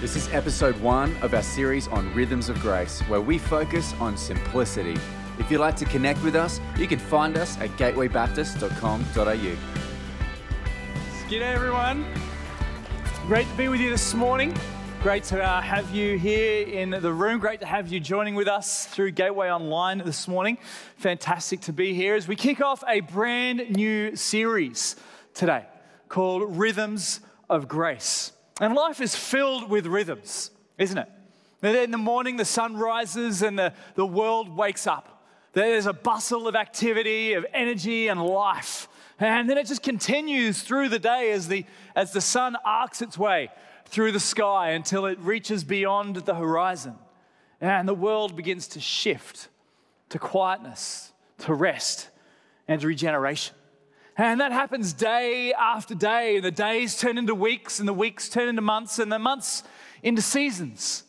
This is episode one of our series on Rhythms of Grace, where we focus on simplicity. If you'd like to connect with us, you can find us at gatewaybaptist.com.au. G'day, everyone. Great to be with you this morning. Great to uh, have you here in the room. Great to have you joining with us through Gateway Online this morning. Fantastic to be here as we kick off a brand new series today called Rhythms of Grace. And life is filled with rhythms, isn't it? In the morning, the sun rises and the, the world wakes up. There's a bustle of activity, of energy, and life. And then it just continues through the day as the, as the sun arcs its way through the sky until it reaches beyond the horizon. And the world begins to shift to quietness, to rest, and to regeneration. And that happens day after day. And the days turn into weeks, and the weeks turn into months, and the months into seasons.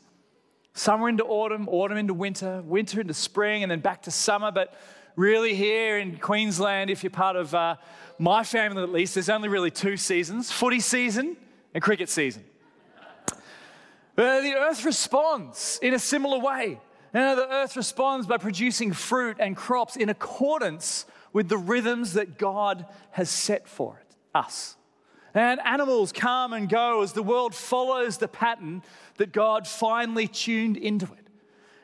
Summer into autumn, autumn into winter, winter into spring, and then back to summer. But really, here in Queensland, if you're part of uh, my family at least, there's only really two seasons footy season and cricket season. Uh, the earth responds in a similar way. The earth responds by producing fruit and crops in accordance with the rhythms that God has set for it, us. And animals come and go as the world follows the pattern that God finally tuned into it.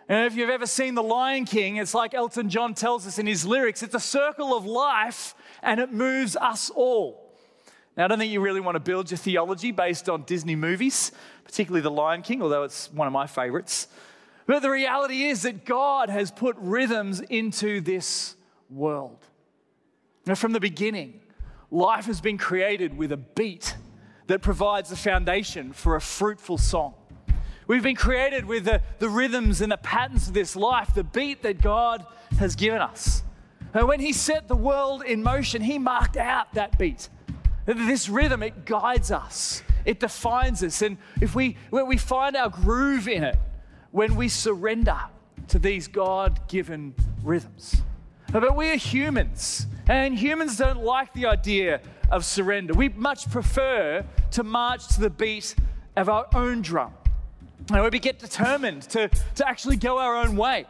And if you've ever seen The Lion King, it's like Elton John tells us in his lyrics it's a circle of life and it moves us all. Now, I don't think you really want to build your theology based on Disney movies, particularly The Lion King, although it's one of my favorites. But the reality is that God has put rhythms into this world. Now, from the beginning, life has been created with a beat that provides the foundation for a fruitful song. We've been created with the, the rhythms and the patterns of this life, the beat that God has given us. And when He set the world in motion, He marked out that beat. This rhythm, it guides us, it defines us. And if we, when we find our groove in it, when we surrender to these God given rhythms. But we are humans, and humans don't like the idea of surrender. We much prefer to march to the beat of our own drum. And we get determined to, to actually go our own way,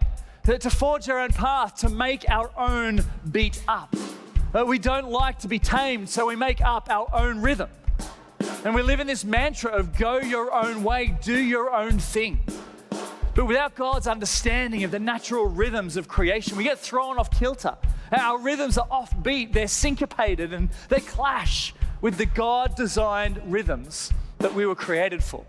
to, to forge our own path, to make our own beat up. But we don't like to be tamed, so we make up our own rhythm. And we live in this mantra of go your own way, do your own thing. But without God's understanding of the natural rhythms of creation, we get thrown off kilter. Our rhythms are offbeat, they're syncopated, and they clash with the God designed rhythms that we were created for.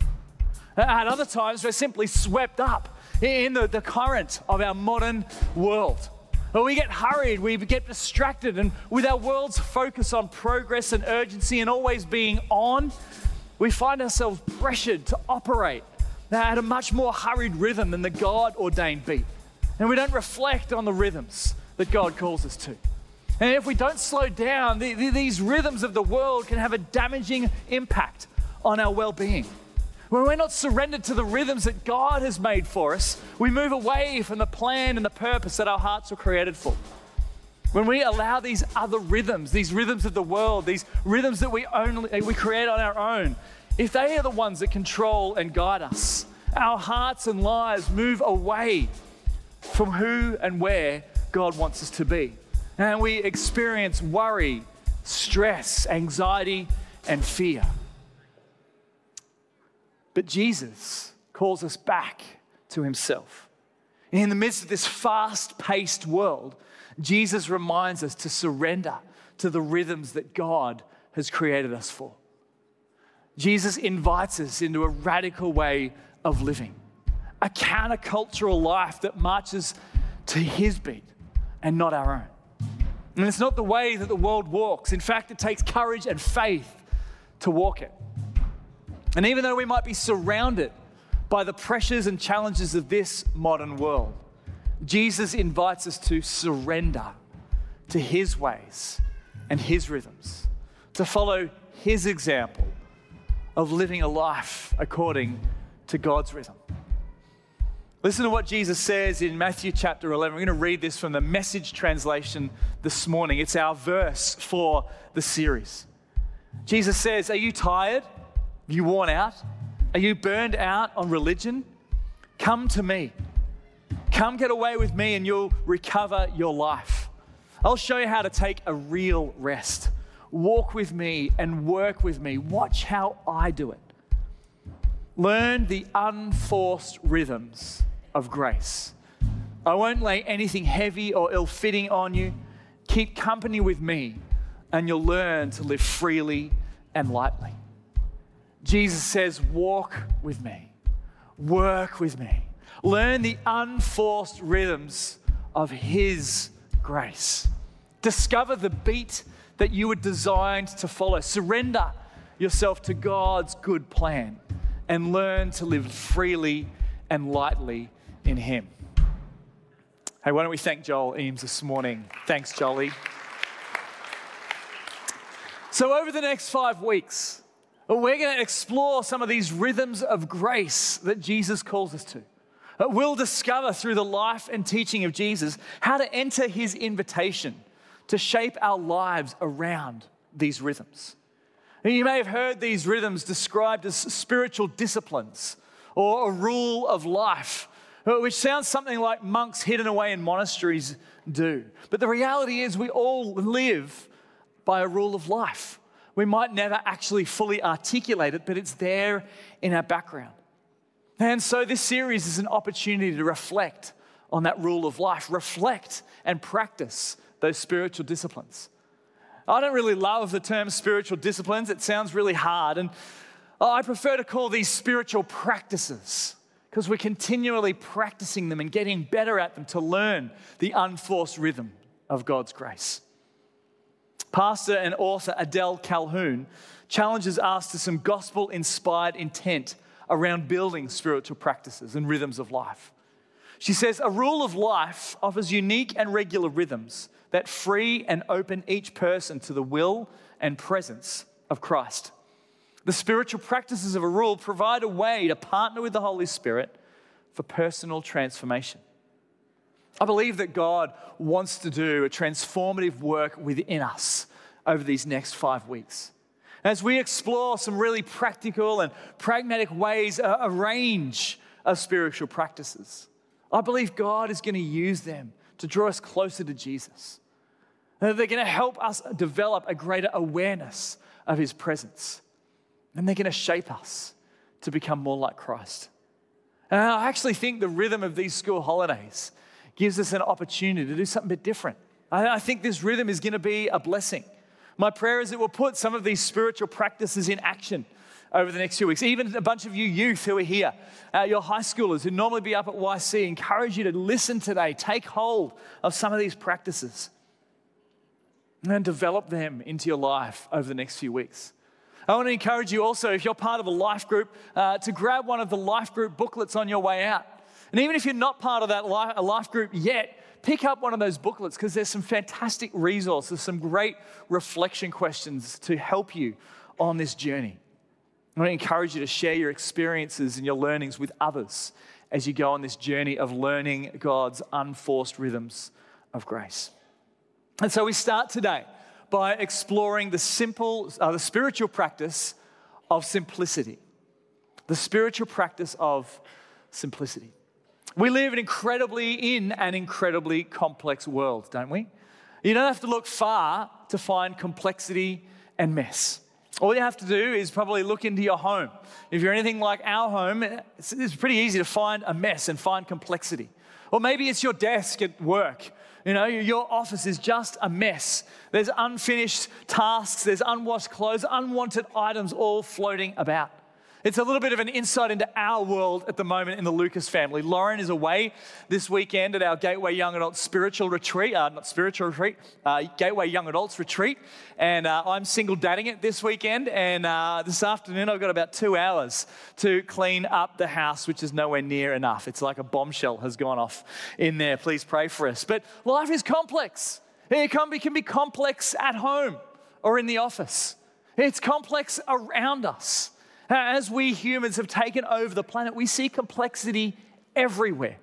At other times, we're simply swept up in the, the current of our modern world. But we get hurried, we get distracted, and with our world's focus on progress and urgency and always being on, we find ourselves pressured to operate at a much more hurried rhythm than the God ordained beat. And we don't reflect on the rhythms that God calls us to. And if we don't slow down, the, the, these rhythms of the world can have a damaging impact on our well being. When we're not surrendered to the rhythms that God has made for us, we move away from the plan and the purpose that our hearts were created for. When we allow these other rhythms, these rhythms of the world, these rhythms that we only we create on our own, if they are the ones that control and guide us, our hearts and lives move away from who and where God wants us to be. And we experience worry, stress, anxiety, and fear. But Jesus calls us back to himself. In the midst of this fast paced world, Jesus reminds us to surrender to the rhythms that God has created us for. Jesus invites us into a radical way of living, a countercultural life that marches to his beat and not our own. And it's not the way that the world walks. In fact, it takes courage and faith to walk it. And even though we might be surrounded by the pressures and challenges of this modern world, Jesus invites us to surrender to his ways and his rhythms, to follow his example of living a life according to God's rhythm. Listen to what Jesus says in Matthew chapter 11. We're going to read this from the message translation this morning. It's our verse for the series. Jesus says, Are you tired? Are you worn out? Are you burned out on religion? Come to me. Come get away with me and you'll recover your life. I'll show you how to take a real rest. Walk with me and work with me. Watch how I do it. Learn the unforced rhythms of grace. I won't lay anything heavy or ill fitting on you. Keep company with me, and you'll learn to live freely and lightly. Jesus says, Walk with me, work with me, learn the unforced rhythms of His grace. Discover the beat that you were designed to follow. Surrender yourself to God's good plan and learn to live freely and lightly in Him. Hey, why don't we thank Joel Eames this morning? Thanks, Jolly. So, over the next five weeks, we're going to explore some of these rhythms of grace that Jesus calls us to. We'll discover through the life and teaching of Jesus how to enter his invitation to shape our lives around these rhythms. You may have heard these rhythms described as spiritual disciplines or a rule of life uh, which sounds something like monks hidden away in monasteries do. But the reality is, we all live by a rule of life. We might never actually fully articulate it, but it's there in our background. And so, this series is an opportunity to reflect on that rule of life, reflect and practice those spiritual disciplines. I don't really love the term spiritual disciplines, it sounds really hard. And oh, I prefer to call these spiritual practices because we're continually practicing them and getting better at them to learn the unforced rhythm of God's grace. Pastor and author Adele Calhoun challenges us to some gospel inspired intent around building spiritual practices and rhythms of life. She says, A rule of life offers unique and regular rhythms that free and open each person to the will and presence of Christ. The spiritual practices of a rule provide a way to partner with the Holy Spirit for personal transformation. I believe that God wants to do a transformative work within us over these next five weeks. As we explore some really practical and pragmatic ways, a range of spiritual practices, I believe God is going to use them to draw us closer to Jesus. And They're going to help us develop a greater awareness of His presence and they're going to shape us to become more like Christ. And I actually think the rhythm of these school holidays gives us an opportunity to do something a bit different. I think this rhythm is going to be a blessing. My prayer is it will put some of these spiritual practices in action over the next few weeks. Even a bunch of you youth who are here, uh, your high schoolers who normally be up at YC, encourage you to listen today, take hold of some of these practices, and then develop them into your life over the next few weeks. I want to encourage you also, if you're part of a life group, uh, to grab one of the life group booklets on your way out. And even if you're not part of that life, life group yet, pick up one of those booklets because there's some fantastic resources, some great reflection questions to help you on this journey. I want to encourage you to share your experiences and your learnings with others as you go on this journey of learning God's unforced rhythms of grace. And so we start today by exploring the simple, uh, the spiritual practice of simplicity. The spiritual practice of simplicity. We live incredibly in an incredibly complex world, don't we? You don't have to look far to find complexity and mess. All you have to do is probably look into your home. If you're anything like our home, it's, it's pretty easy to find a mess and find complexity. Or maybe it's your desk at work you know, your office is just a mess. There's unfinished tasks, there's unwashed clothes, unwanted items all floating about. It's a little bit of an insight into our world at the moment in the Lucas family. Lauren is away this weekend at our Gateway Young Adults spiritual retreat, uh, not spiritual retreat, uh, Gateway Young Adults retreat. And uh, I'm single dadding it this weekend. And uh, this afternoon, I've got about two hours to clean up the house, which is nowhere near enough. It's like a bombshell has gone off in there. Please pray for us. But life is complex. It can it can be complex at home or in the office, it's complex around us. As we humans have taken over the planet, we see complexity everywhere.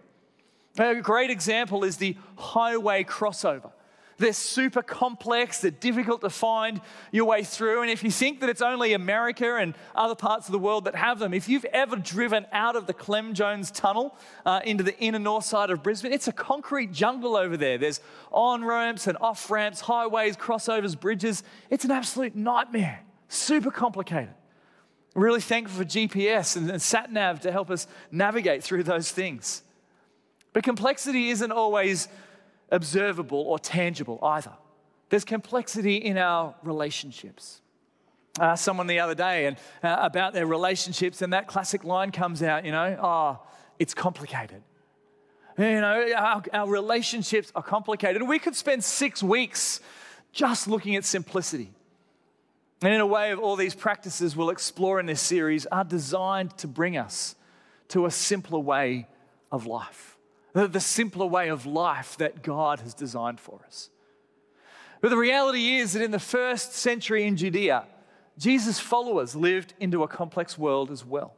A great example is the highway crossover. They're super complex, they're difficult to find your way through. And if you think that it's only America and other parts of the world that have them, if you've ever driven out of the Clem Jones tunnel uh, into the inner north side of Brisbane, it's a concrete jungle over there. There's on ramps and off ramps, highways, crossovers, bridges. It's an absolute nightmare, super complicated. Really thankful for GPS and, and sat nav to help us navigate through those things. But complexity isn't always observable or tangible either. There's complexity in our relationships. Uh, someone the other day and uh, about their relationships, and that classic line comes out, you know, oh, it's complicated. You know, our, our relationships are complicated. We could spend six weeks just looking at simplicity. And in a way, of all these practices we'll explore in this series are designed to bring us to a simpler way of life the, the simpler way of life that God has designed for us. But the reality is that in the first century in Judea, Jesus' followers lived into a complex world as well.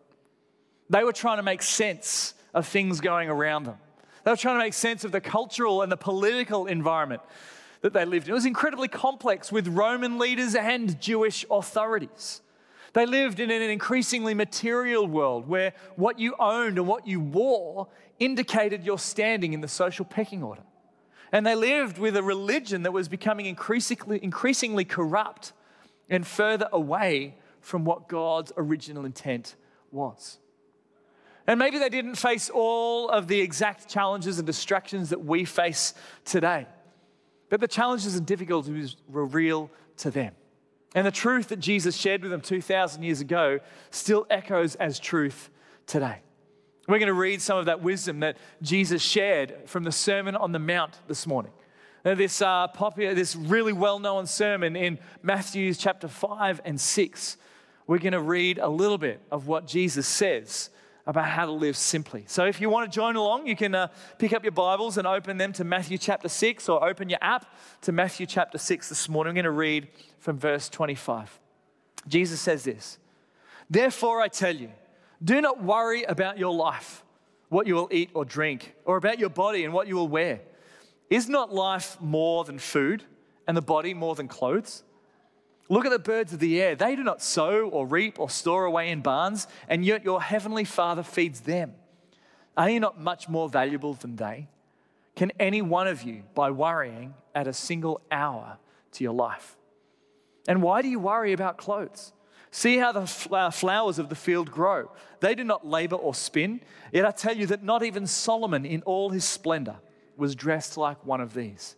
They were trying to make sense of things going around them. They were trying to make sense of the cultural and the political environment that they lived in. It was incredibly complex with Roman leaders and Jewish authorities. They lived in an increasingly material world where what you owned and what you wore indicated your standing in the social pecking order. And they lived with a religion that was becoming increasingly, increasingly corrupt and further away from what God's original intent was. And maybe they didn't face all of the exact challenges and distractions that we face today, but the challenges and difficulties were real to them. And the truth that Jesus shared with them 2,000 years ago still echoes as truth today. We're going to read some of that wisdom that Jesus shared from the Sermon on the Mount this morning. Now, this uh, popular, this really well-known sermon in Matthew chapter 5 and 6. We're going to read a little bit of what Jesus says about how to live simply. So if you want to join along, you can uh, pick up your Bibles and open them to Matthew chapter 6 or open your app to Matthew chapter 6 this morning. I'm going to read from verse 25. Jesus says this Therefore, I tell you, do not worry about your life, what you will eat or drink, or about your body and what you will wear. Is not life more than food, and the body more than clothes? Look at the birds of the air. They do not sow or reap or store away in barns, and yet your heavenly Father feeds them. Are you not much more valuable than they? Can any one of you, by worrying, add a single hour to your life? And why do you worry about clothes? See how the uh, flowers of the field grow. They do not labor or spin. Yet I tell you that not even Solomon, in all his splendor, was dressed like one of these.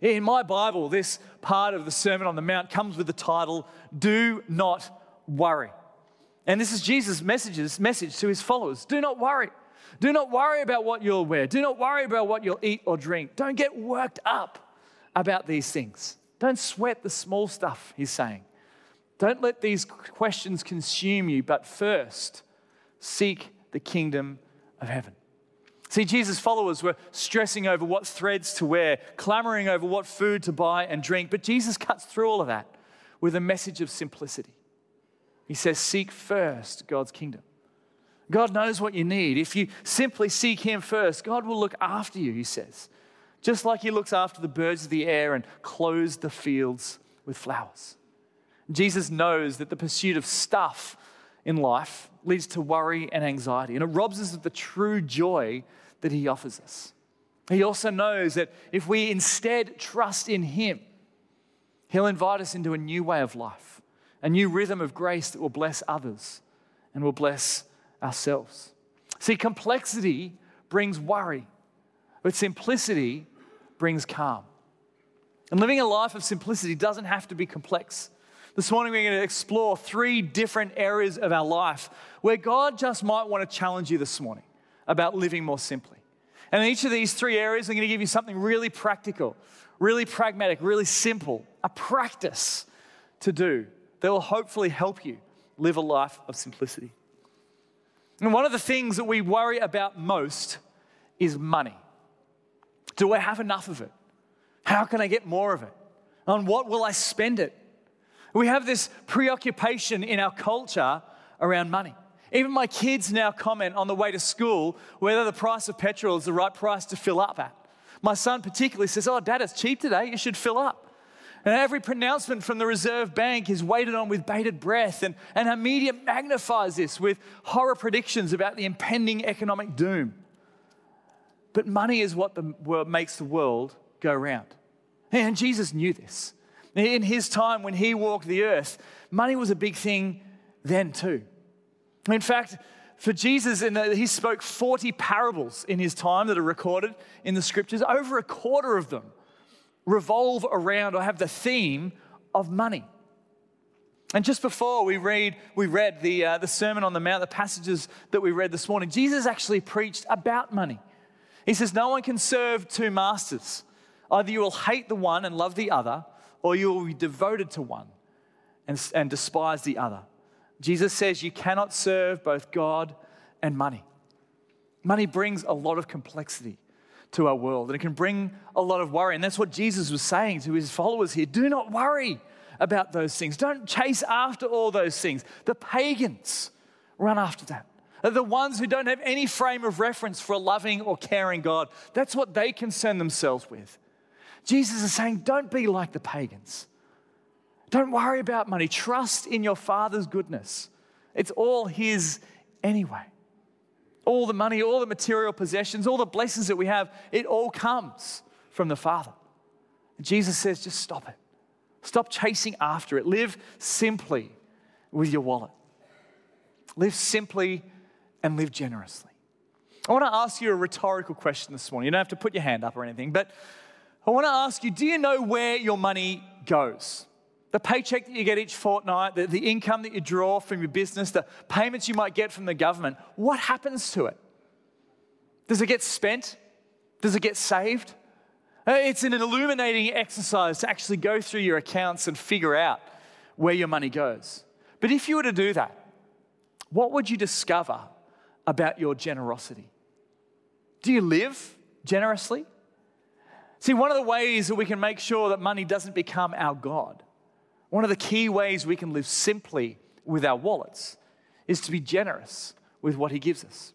In my Bible, this part of the Sermon on the Mount comes with the title, Do Not Worry. And this is Jesus' messages, message to his followers Do not worry. Do not worry about what you'll wear. Do not worry about what you'll eat or drink. Don't get worked up about these things. Don't sweat the small stuff, he's saying. Don't let these questions consume you, but first seek the kingdom of heaven. See, Jesus' followers were stressing over what threads to wear, clamoring over what food to buy and drink, but Jesus cuts through all of that with a message of simplicity. He says, Seek first God's kingdom. God knows what you need. If you simply seek Him first, God will look after you, He says, just like He looks after the birds of the air and clothes the fields with flowers. Jesus knows that the pursuit of stuff in life leads to worry and anxiety, and it robs us of the true joy that He offers us. He also knows that if we instead trust in Him, He'll invite us into a new way of life, a new rhythm of grace that will bless others and will bless ourselves. See, complexity brings worry, but simplicity brings calm. And living a life of simplicity doesn't have to be complex. This morning, we're going to explore three different areas of our life where God just might want to challenge you this morning about living more simply. And in each of these three areas, I'm going to give you something really practical, really pragmatic, really simple, a practice to do that will hopefully help you live a life of simplicity. And one of the things that we worry about most is money. Do I have enough of it? How can I get more of it? On what will I spend it? We have this preoccupation in our culture around money. Even my kids now comment on the way to school whether the price of petrol is the right price to fill up at. My son particularly says, Oh, dad, it's cheap today, you should fill up. And every pronouncement from the Reserve Bank is waited on with bated breath, and, and our media magnifies this with horror predictions about the impending economic doom. But money is what the world, makes the world go round. And Jesus knew this. In his time when he walked the earth, money was a big thing then too. In fact, for Jesus, he spoke 40 parables in his time that are recorded in the scriptures. Over a quarter of them revolve around or have the theme of money. And just before we read, we read the, uh, the Sermon on the Mount, the passages that we read this morning, Jesus actually preached about money. He says, No one can serve two masters. Either you will hate the one and love the other, or you will be devoted to one and, and despise the other. Jesus says you cannot serve both God and money. Money brings a lot of complexity to our world, and it can bring a lot of worry. And that's what Jesus was saying to his followers here do not worry about those things, don't chase after all those things. The pagans run after that. They're the ones who don't have any frame of reference for a loving or caring God. That's what they concern themselves with. Jesus is saying, don't be like the pagans. Don't worry about money. Trust in your Father's goodness. It's all His anyway. All the money, all the material possessions, all the blessings that we have, it all comes from the Father. Jesus says, just stop it. Stop chasing after it. Live simply with your wallet. Live simply and live generously. I want to ask you a rhetorical question this morning. You don't have to put your hand up or anything, but I want to ask you do you know where your money goes? The paycheck that you get each fortnight, the, the income that you draw from your business, the payments you might get from the government, what happens to it? Does it get spent? Does it get saved? Uh, it's an illuminating exercise to actually go through your accounts and figure out where your money goes. But if you were to do that, what would you discover about your generosity? Do you live generously? See, one of the ways that we can make sure that money doesn't become our God one of the key ways we can live simply with our wallets is to be generous with what He gives us.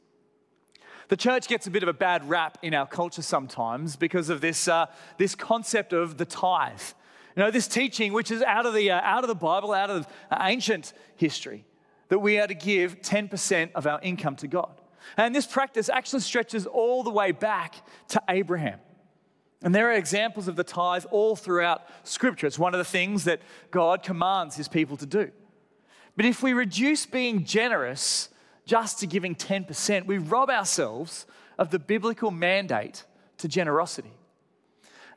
The church gets a bit of a bad rap in our culture sometimes because of this, uh, this concept of the tithe. You know, this teaching, which is out of the, uh, out of the Bible, out of ancient history, that we are to give 10% of our income to God. And this practice actually stretches all the way back to Abraham. And there are examples of the tithe all throughout Scripture. It's one of the things that God commands his people to do. But if we reduce being generous just to giving 10%, we rob ourselves of the biblical mandate to generosity.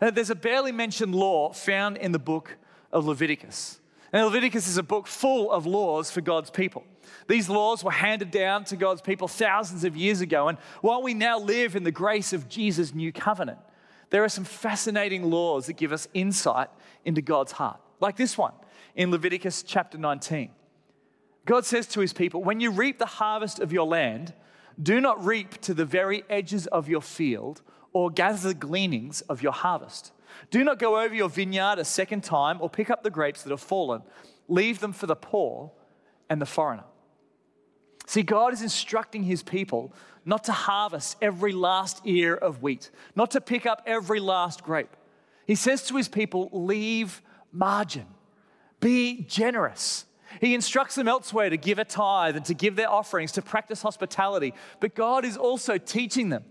Now, there's a barely mentioned law found in the book of Leviticus. And Leviticus is a book full of laws for God's people. These laws were handed down to God's people thousands of years ago. And while we now live in the grace of Jesus' new covenant, there are some fascinating laws that give us insight into God's heart, like this one in Leviticus chapter 19. God says to his people, When you reap the harvest of your land, do not reap to the very edges of your field or gather the gleanings of your harvest. Do not go over your vineyard a second time or pick up the grapes that have fallen. Leave them for the poor and the foreigner. See, God is instructing his people not to harvest every last ear of wheat, not to pick up every last grape. He says to his people, leave margin, be generous. He instructs them elsewhere to give a tithe and to give their offerings, to practice hospitality. But God is also teaching them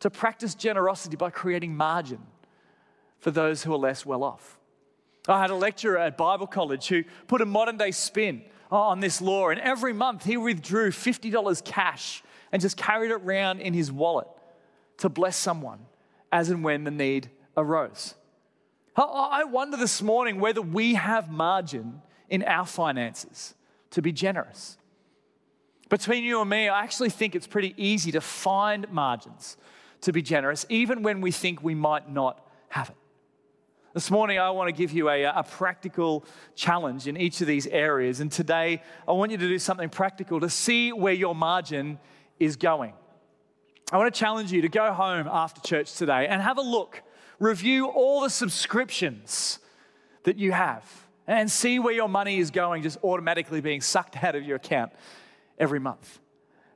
to practice generosity by creating margin for those who are less well off. I had a lecturer at Bible college who put a modern day spin on this law, and every month he withdrew $50 cash and just carried it around in his wallet to bless someone as and when the need arose. I wonder this morning whether we have margin in our finances to be generous. Between you and me, I actually think it's pretty easy to find margins to be generous, even when we think we might not have it. This morning, I want to give you a, a, practical challenge in each of these areas. And today, I want you to do something practical to see where your margin is going. I want to challenge you to go home after church today and have a look, review all the subscriptions that you have, and see where your money is going, just automatically being sucked out of your account every month.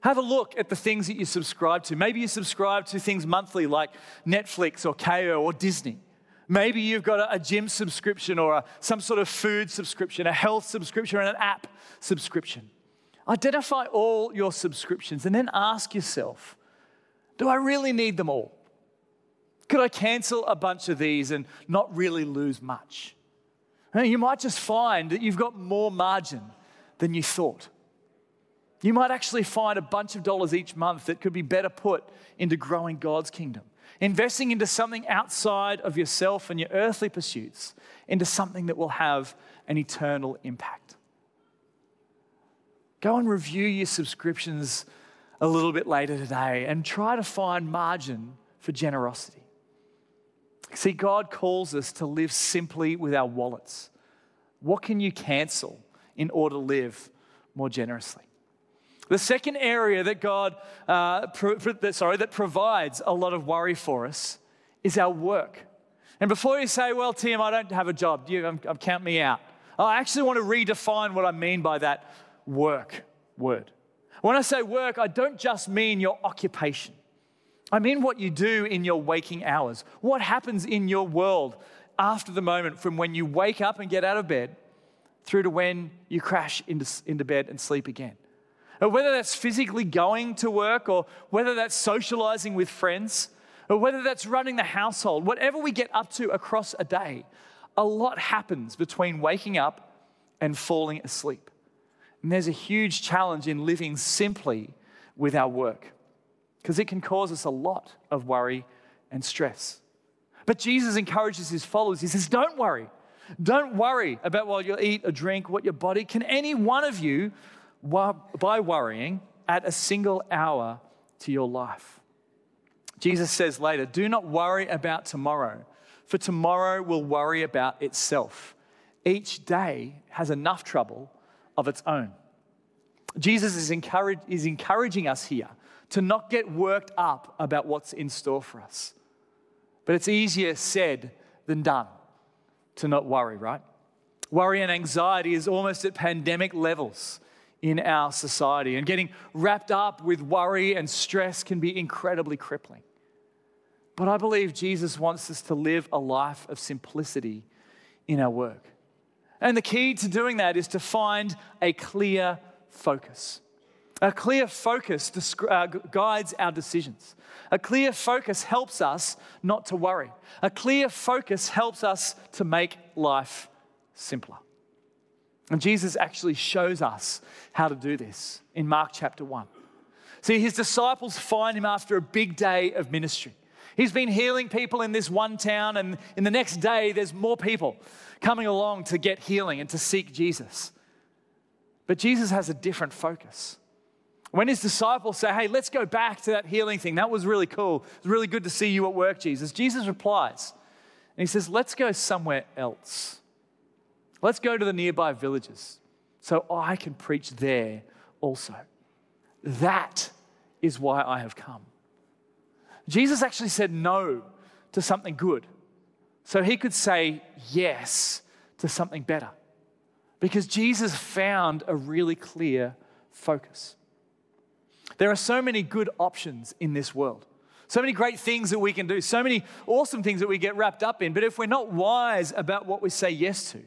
Have a look at the things that you subscribe to. Maybe you subscribe to things monthly like Netflix or Kayo or Disney. Maybe you've got a, gym subscription or a, some sort of food subscription, a health subscription, and an app subscription. Identify all your subscriptions and then ask yourself do I really need them all? Could I cancel a bunch of these and not really lose much? And you might just find that you've got more margin than you thought. You might actually find a bunch of dollars each month that could be better put into growing God's kingdom investing into something outside of yourself and your earthly pursuits, into something that will have an eternal impact. Go and review your subscriptions a little bit later today and try to find margin for generosity. See, God calls us to live simply with our wallets. What can you cancel in order to live more generously? The second area that God, uh, pro- sorry, that provides a lot of worry for us is our work. And before you say, well, Tim, I don't have a job, you um, um, count me out. I actually want to redefine what I mean by that work word. When I say work, I don't just mean your occupation. I mean what you do in your waking hours. What happens in your world after the moment from when you wake up and get out of bed through to when you crash into, into bed and sleep again. Or whether that's physically going to work, or whether that's socializing with friends, or whether that's running the household, whatever we get up to across a day, a lot happens between waking up and falling asleep. And there's a huge challenge in living simply with our work because it can cause us a lot of worry and stress. But Jesus encourages his followers. He says, Don't worry. Don't worry about what you'll eat or drink, what your body. Can any one of you by worrying add a single hour to your life. Jesus says later, Do not worry about tomorrow, for tomorrow will worry about itself. Each day has enough trouble of its own. Jesus is, encourage, is encouraging us here to not get worked up about what's in store for us. But it's easier said than done to not worry, right? Worry and anxiety is almost at pandemic levels in our society. And getting wrapped up with worry and stress can be incredibly crippling. But I believe Jesus wants us to live a life of simplicity in our work. And the key to doing that is to find a clear focus. A clear focus uh, guides our decisions. A clear focus helps us not to worry. A clear focus helps us to make life simpler. And Jesus actually shows us how to do this in Mark chapter 1. See, his disciples find him after a big day of ministry. He's been healing people in this one town, and in the next day, there's more people coming along to get healing and to seek Jesus. But Jesus has a different focus. When his disciples say, Hey, let's go back to that healing thing, that was really cool. It's really good to see you at work, Jesus. Jesus replies, and he says, Let's go somewhere else. Let's go to the nearby villages so I can preach there also. That is why I have come. Jesus actually said no to something good so he could say yes to something better because Jesus found a really clear focus. There are so many good options in this world. So many great things that we can do, so many awesome things that we get wrapped up in. But if we're not wise about what we say yes to,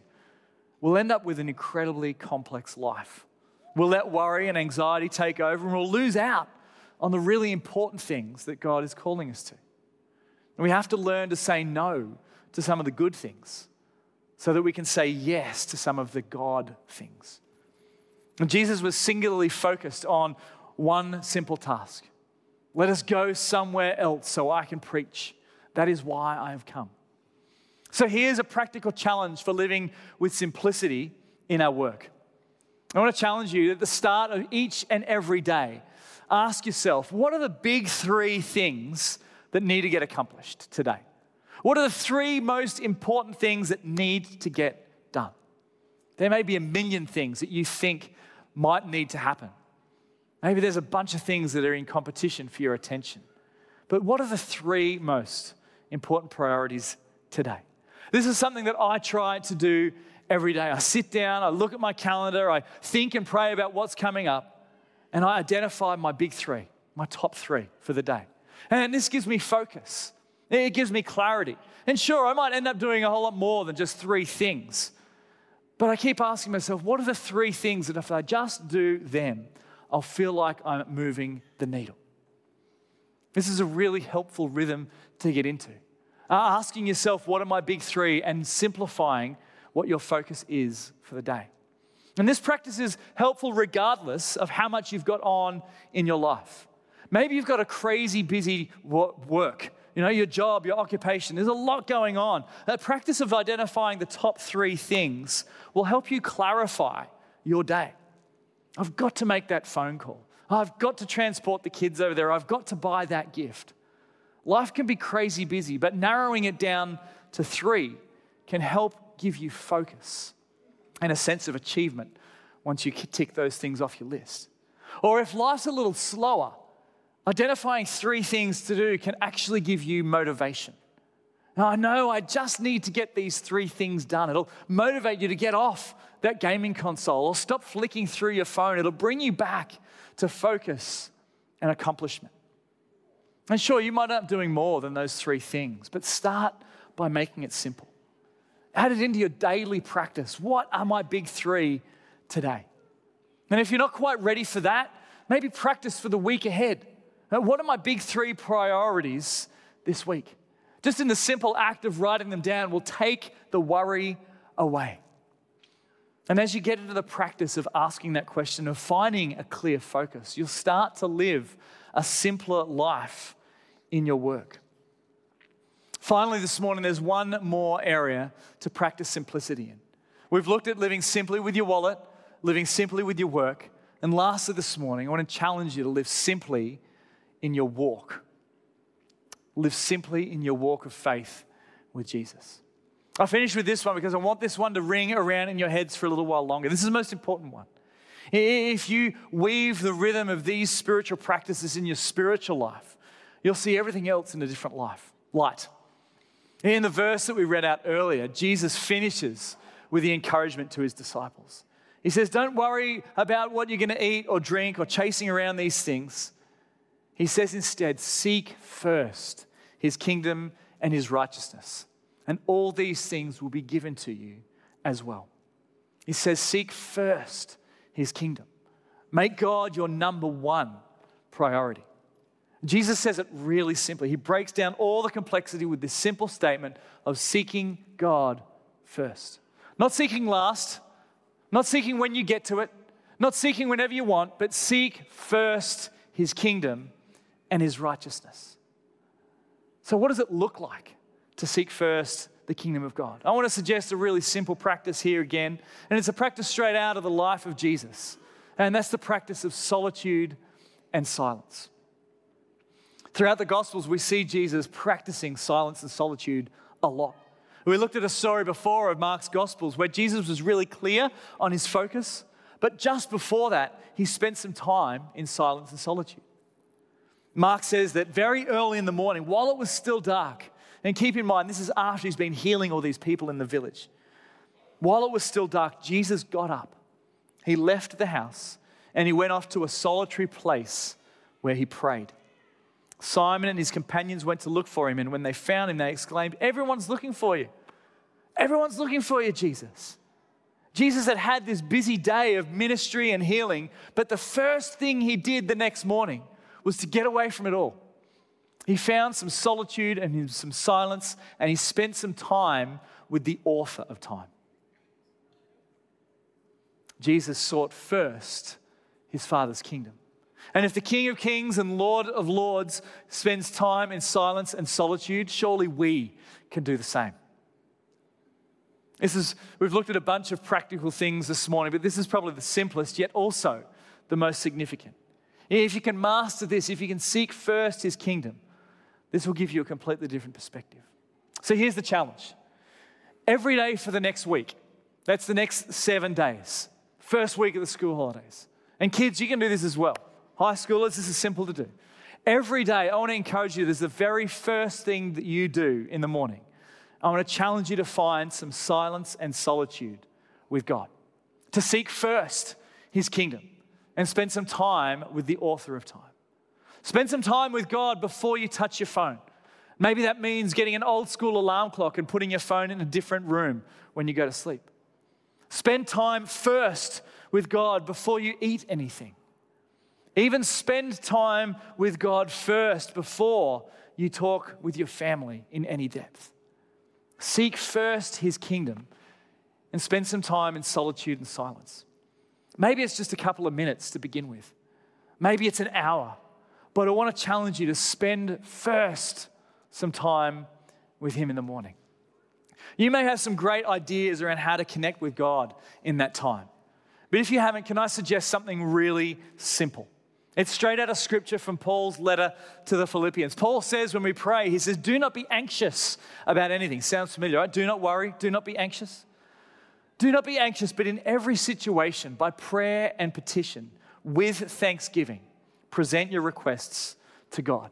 we'll end up with an incredibly complex life. We'll let worry and anxiety take over and we'll lose out on the really important things that God is calling us to. And we have to learn to say no to some of the good things so that we can say yes to some of the God things. And Jesus was singularly focused on one simple task let us go somewhere else so I can preach. That is why I have come. So here's a practical challenge for living with simplicity in our work. I want to challenge you at the start of each and every day, ask yourself what are the big three things that need to get accomplished today? What are the three most important things that need to get done? There may be a million things that you think might need to happen. Maybe there's a bunch of things that are in competition for your attention. But what are the three most important priorities today? This is something that I try to do every day. I sit down, I look at my calendar, I think and pray about what's coming up, and I identify my big three, my top three for the day. And this gives me focus, it gives me clarity. And sure, I might end up doing a whole lot more than just three things. But I keep asking myself, what are the three things that if I just do them, I'll feel like I'm moving the needle? This is a really helpful rhythm to get into. Uh, asking yourself, what are my big three, and simplifying what your focus is for the day. And this practice is helpful regardless of how much you've got on in your life. Maybe you've got a crazy busy work, you know, your job, your occupation. There's a lot going on. That practice of identifying the top three things will help you clarify your day. I've got to make that phone call. I've got to transport the kids over there. I've got to buy that gift. Life can be crazy busy, but narrowing it down to three can help give you focus and a sense of achievement once you tick those things off your list. Or if life's a little slower, identifying three things to do can actually give you motivation. Now, I know I just need to get these three things done. It'll motivate you to get off that gaming console or stop flicking through your phone. It'll bring you back to focus and accomplishment. And sure, you might end up doing more than those three things, but start by making it simple. Add it into your daily practice. What are my big three today? And if you're not quite ready for that, maybe practice for the week ahead. What are my big three priorities this week? Just in the simple act of writing them down will take the worry away. And as you get into the practice of asking that question, of finding a clear focus, you'll start to live a simpler life in your work. Finally, this morning, there's one more area to practice simplicity in. We've looked at living simply with your wallet, living simply with your work. And lastly, this morning, I want to challenge you to live simply in your walk. Live simply in your walk of faith with Jesus. I'll finish with this one because I want this one to ring around in your heads for a little while longer. This is the most important one. If you weave the rhythm of these spiritual practices in your spiritual life, you'll see everything else in a different life, light. In the verse that we read out earlier, Jesus finishes with the encouragement to his disciples. He says, Don't worry about what you're going to eat or drink or chasing around these things. He says instead, Seek first his kingdom and his righteousness, and all these things will be given to you as well. He says, Seek first his kingdom. Make God your number one priority. Jesus says it really simply. He breaks down all the complexity with this simple statement of seeking God first. Not seeking last, not seeking when you get to it, not seeking whenever you want, but seek first his kingdom and his righteousness. So, what does it look like to seek first the kingdom of God? I want to suggest a really simple practice here again, and it's a practice straight out of the life of Jesus, and that's the practice of solitude and silence. Throughout the Gospels, we see Jesus practicing silence and solitude a lot. We looked at a story before of Mark's Gospels where Jesus was really clear on his focus, but just before that, he spent some time in silence and solitude. Mark says that very early in the morning, while it was still dark, and keep in mind, this is after he's been healing all these people in the village. While it was still dark, Jesus got up. He left the house and he went off to a solitary place where he prayed. Simon and his companions went to look for him, and when they found him, they exclaimed, Everyone's looking for you. Everyone's looking for you, Jesus. Jesus had had this busy day of ministry and healing, but the first thing he did the next morning was to get away from it all. He found some solitude and some silence, and he spent some time with the author of time. Jesus sought first his Father's kingdom. And if the King of Kings and Lord of Lords spends time in silence and solitude, surely we can do the same. This is, we've looked at a bunch of practical things this morning, but this is probably the simplest, yet also the most significant. If you can master this, if you can seek first his kingdom, This will give you a completely different perspective. So here's the challenge every day for the next week, that's the next seven days, first week of the school holidays. And kids, you can do this as well. High schoolers, this is simple to do. Every day, I want to encourage you, this is the very first thing that you do in the morning. I want to challenge you to find some silence and solitude with God, to seek first His kingdom and spend some time with the author of time. Spend some time with God before you touch your phone. Maybe that means getting an old school alarm clock and putting your phone in a different room when you go to sleep. Spend time first with God before you eat anything. Even spend time with God first before you talk with your family in any depth. Seek first his kingdom and spend some time in solitude and silence. Maybe it's just a couple of minutes to begin with. Maybe it's an hour. But I want to challenge you to spend first some time with him in the morning. You may have some great ideas around how to connect with God in that time. But if you haven't, can I suggest something really simple? It's straight out of scripture from Paul's letter to the Philippians. Paul says when we pray, he says, Do not be anxious about anything. Sounds familiar, right? Do not worry, do not be anxious. Do not be anxious, but in every situation, by prayer and petition, with thanksgiving, present your requests to God.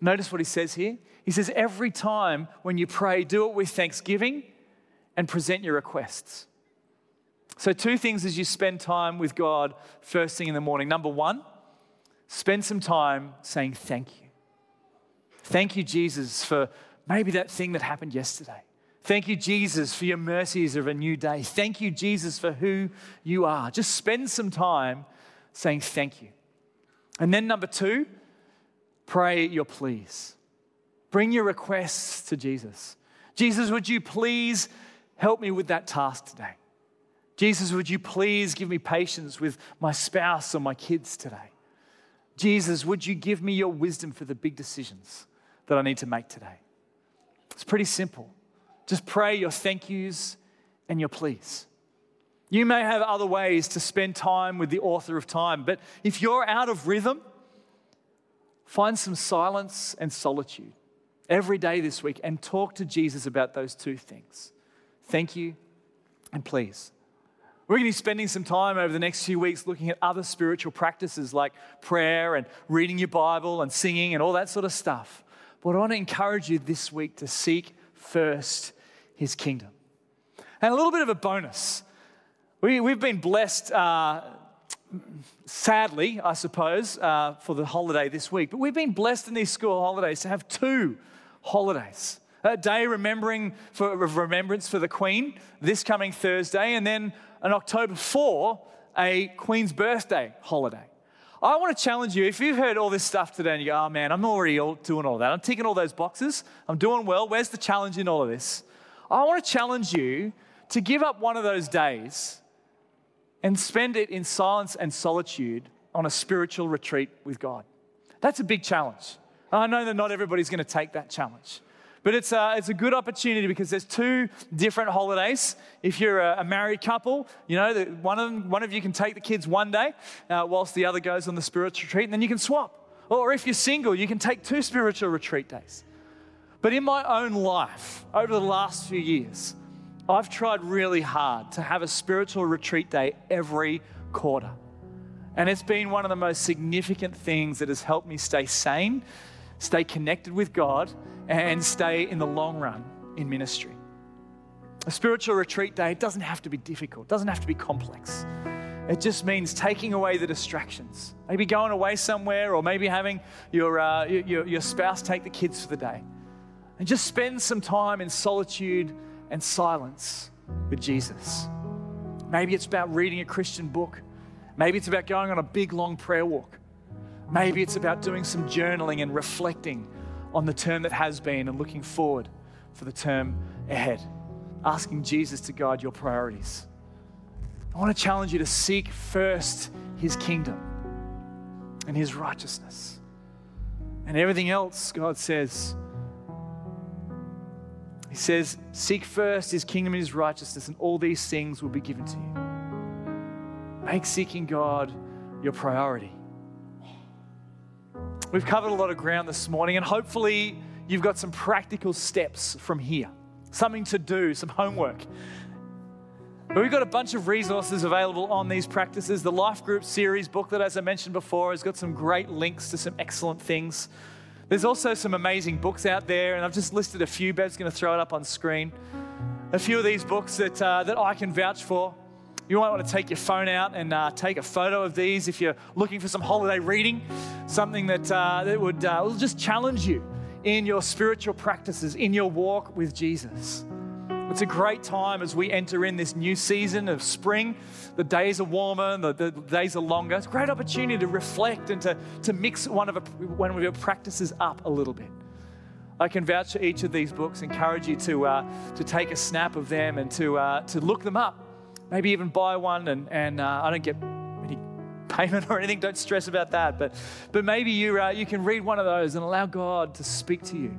Notice what he says here. He says, Every time when you pray, do it with thanksgiving and present your requests. So, two things as you spend time with God first thing in the morning. Number one, spend some time saying thank you. Thank you, Jesus, for maybe that thing that happened yesterday. Thank you, Jesus, for your mercies of a new day. Thank you, Jesus, for who you are. Just spend some time saying thank you. And then, number two, pray your pleas. Bring your requests to Jesus. Jesus, would you please help me with that task today? Jesus, would you please give me patience with my spouse or my kids today? Jesus, would you give me your wisdom for the big decisions that I need to make today? It's pretty simple. Just pray your thank yous and your pleas. You may have other ways to spend time with the author of time, but if you're out of rhythm, find some silence and solitude every day this week and talk to Jesus about those two things. Thank you and please. We're going to be spending some time over the next few weeks looking at other spiritual practices like prayer and reading your Bible and singing and all that sort of stuff. But I want to encourage you this week to seek first his kingdom. And a little bit of a bonus. We, we've been blessed, uh, sadly, I suppose, uh, for the holiday this week, but we've been blessed in these school holidays to have two holidays. A day remembering for remembrance for the Queen this coming Thursday, and then an October 4, a Queen's birthday holiday. I want to challenge you if you've heard all this stuff today and you go, oh man, I'm already doing all that. I'm ticking all those boxes. I'm doing well. Where's the challenge in all of this? I want to challenge you to give up one of those days and spend it in silence and solitude on a spiritual retreat with God. That's a big challenge. I know that not everybody's going to take that challenge. But it's a, it's a good opportunity because there's two different holidays. If you're a, a married couple, you know, the, one, of them, one of you can take the kids one day uh, whilst the other goes on the spiritual retreat, and then you can swap. Or if you're single, you can take two spiritual retreat days. But in my own life, over the last few years, I've tried really hard to have a spiritual retreat day every quarter. And it's been one of the most significant things that has helped me stay sane, stay connected with God, and stay in the long run in ministry. A spiritual retreat day doesn't have to be difficult, doesn't have to be complex. It just means taking away the distractions. Maybe going away somewhere, or maybe having your, uh, your, your spouse take the kids for the day. And just spend some time in solitude and silence with Jesus. Maybe it's about reading a Christian book. Maybe it's about going on a big, long prayer walk. Maybe it's about doing some journaling and reflecting on the term that has been and looking forward for the term ahead, asking Jesus to guide your priorities. I want to challenge you to seek first his kingdom and his righteousness. And everything else, God says, He says, Seek first his kingdom and his righteousness, and all these things will be given to you. Make seeking God your priority. We've covered a lot of ground this morning, and hopefully, you've got some practical steps from here, something to do, some homework. But we've got a bunch of resources available on these practices. The Life Group series booklet, as I mentioned before, has got some great links to some excellent things. There's also some amazing books out there, and I've just listed a few. Bev's going to throw it up on screen. A few of these books that, uh, that I can vouch for. You might want to take your phone out and uh, take a photo of these if you're looking for some holiday reading, something that, uh, that would uh, will just challenge you in your spiritual practices, in your walk with Jesus. It's a great time as we enter in this new season of spring. The days are warmer, the, the days are longer. It's a great opportunity to reflect and to, to mix one of, a, one of your practices up a little bit. I can vouch for each of these books, encourage you to, uh, to take a snap of them and to, uh, to look them up. Maybe even buy one, and, and uh, I don't get any payment or anything, don't stress about that. But, but maybe you, uh, you can read one of those and allow God to speak to you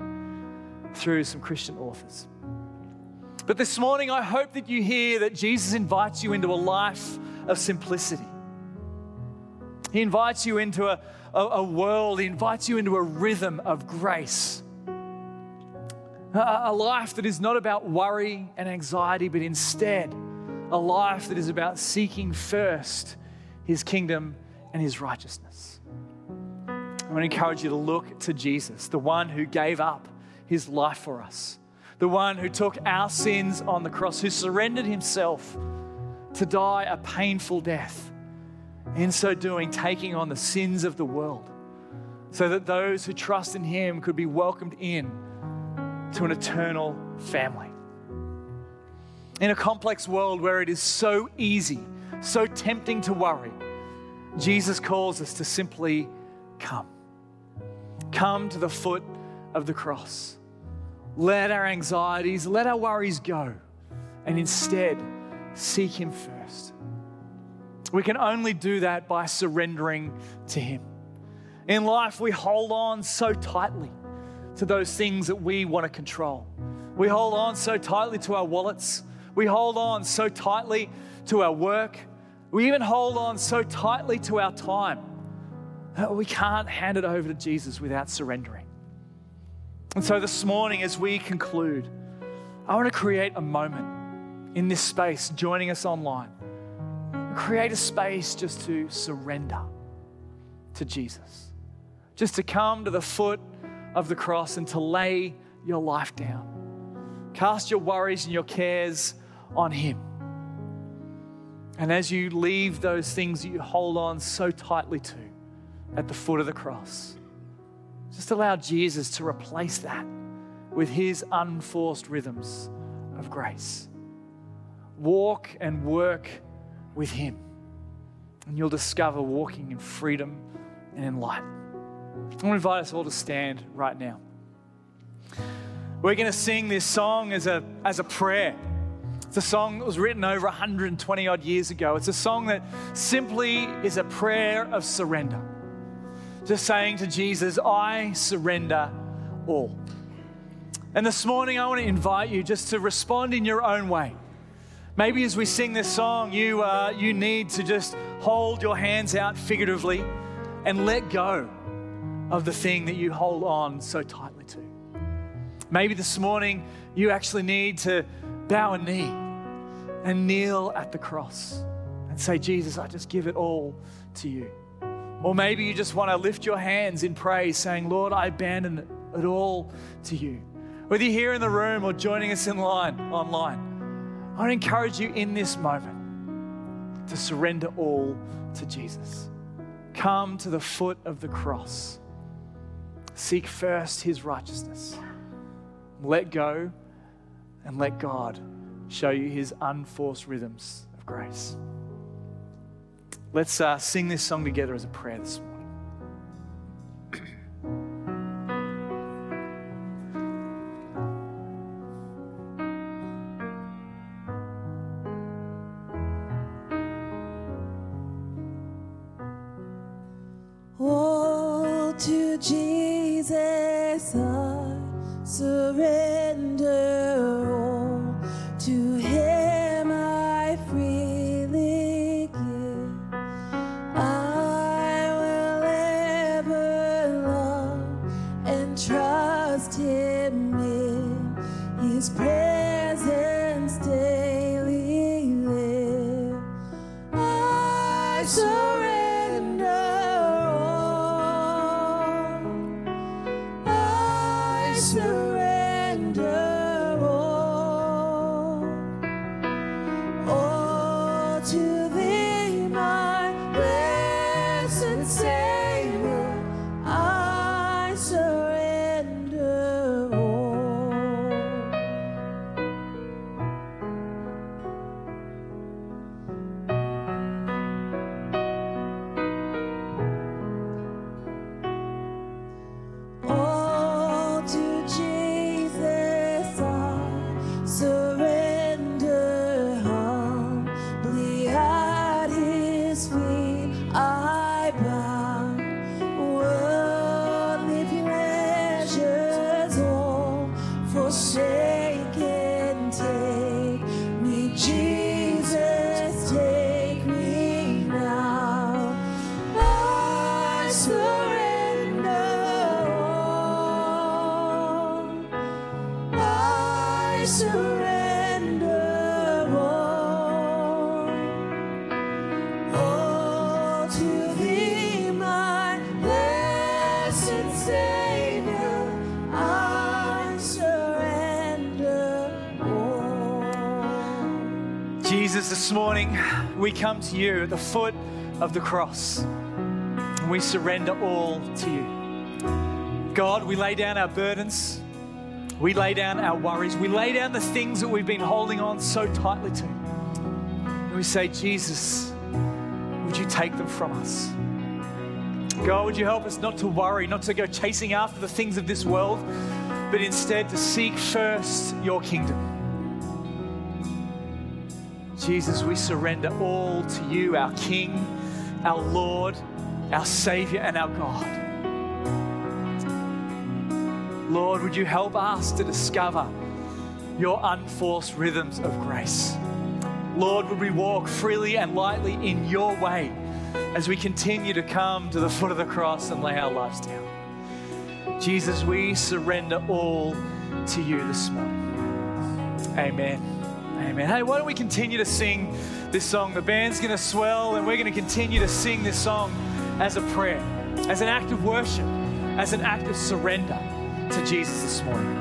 through some Christian authors. But this morning, I hope that you hear that Jesus invites you into a life of simplicity. He invites you into a, a, a world, He invites you into a rhythm of grace. A, a life that is not about worry and anxiety, but instead, a life that is about seeking first His kingdom and His righteousness. I want to encourage you to look to Jesus, the one who gave up His life for us the one who took our sins on the cross, who surrendered himself to die a painful death. In so doing, taking on the sins of the world, so that those who trust in him could be welcomed in to an eternal family. In a complex world where it is so easy, so tempting to worry, Jesus calls us to simply come. Come to the foot of the cross. Let our anxieties, let our worries go, and instead seek Him first. We can only do that by surrendering to Him. In life, we hold on so tightly to those things that we want to control. We hold on so tightly to our wallets. We hold on so tightly to our work. We even hold on so tightly to our time that we can't hand it over to Jesus without surrendering. And so this morning, as we conclude, I want to create a moment in this space, joining us online. Create a space just to surrender to Jesus, just to come to the foot of the cross and to lay your life down. Cast your worries and your cares on Him. And as you leave those things you hold on so tightly to at the foot of the cross, just allow Jesus to replace that with his unforced rhythms of grace. Walk and work with him, and you'll discover walking in freedom and in light. I want to invite us all to stand right now. We're going to sing this song as a, as a prayer. It's a song that was written over 120 odd years ago. It's a song that simply is a prayer of surrender just saying to Jesus, I surrender all. And this morning, I want to invite you just to respond in your own way. Maybe as we sing this song, you, uh, you need to just hold your hands out figuratively and let go of the thing that you hold on so tightly to. Maybe this morning, you actually need to bow a knee and kneel at the cross and say, Jesus, I just give it all to you. Or maybe you just want to lift your hands in praise, saying, Lord, I abandon it all to you. Whether you're here in the room or joining us in line online, I encourage you in this moment to surrender all to Jesus. Come to the foot of the cross. Seek first his righteousness. Let go and let God show you his unforced rhythms of grace. Let's uh, sing this song together as a prayer this morning. This morning we come to you at the foot of the cross. And we surrender all to you. God, we lay down our burdens. We lay down our worries. We lay down the things that we've been holding on so tightly to. And we say, Jesus, would you take them from us? God, would you help us not to worry, not to go chasing after the things of this world, but instead to seek first your kingdom. Jesus, we surrender all to you, our King, our Lord, our Savior, and our God. Lord, would you help us to discover your unforced rhythms of grace? Lord, would we walk freely and lightly in your way as we continue to come to the foot of the cross and lay our lives down? Jesus, we surrender all to you this morning. Amen. Amen. Hey, why don't we continue to sing this song? The band's going to swell, and we're going to continue to sing this song as a prayer, as an act of worship, as an act of surrender to Jesus this morning.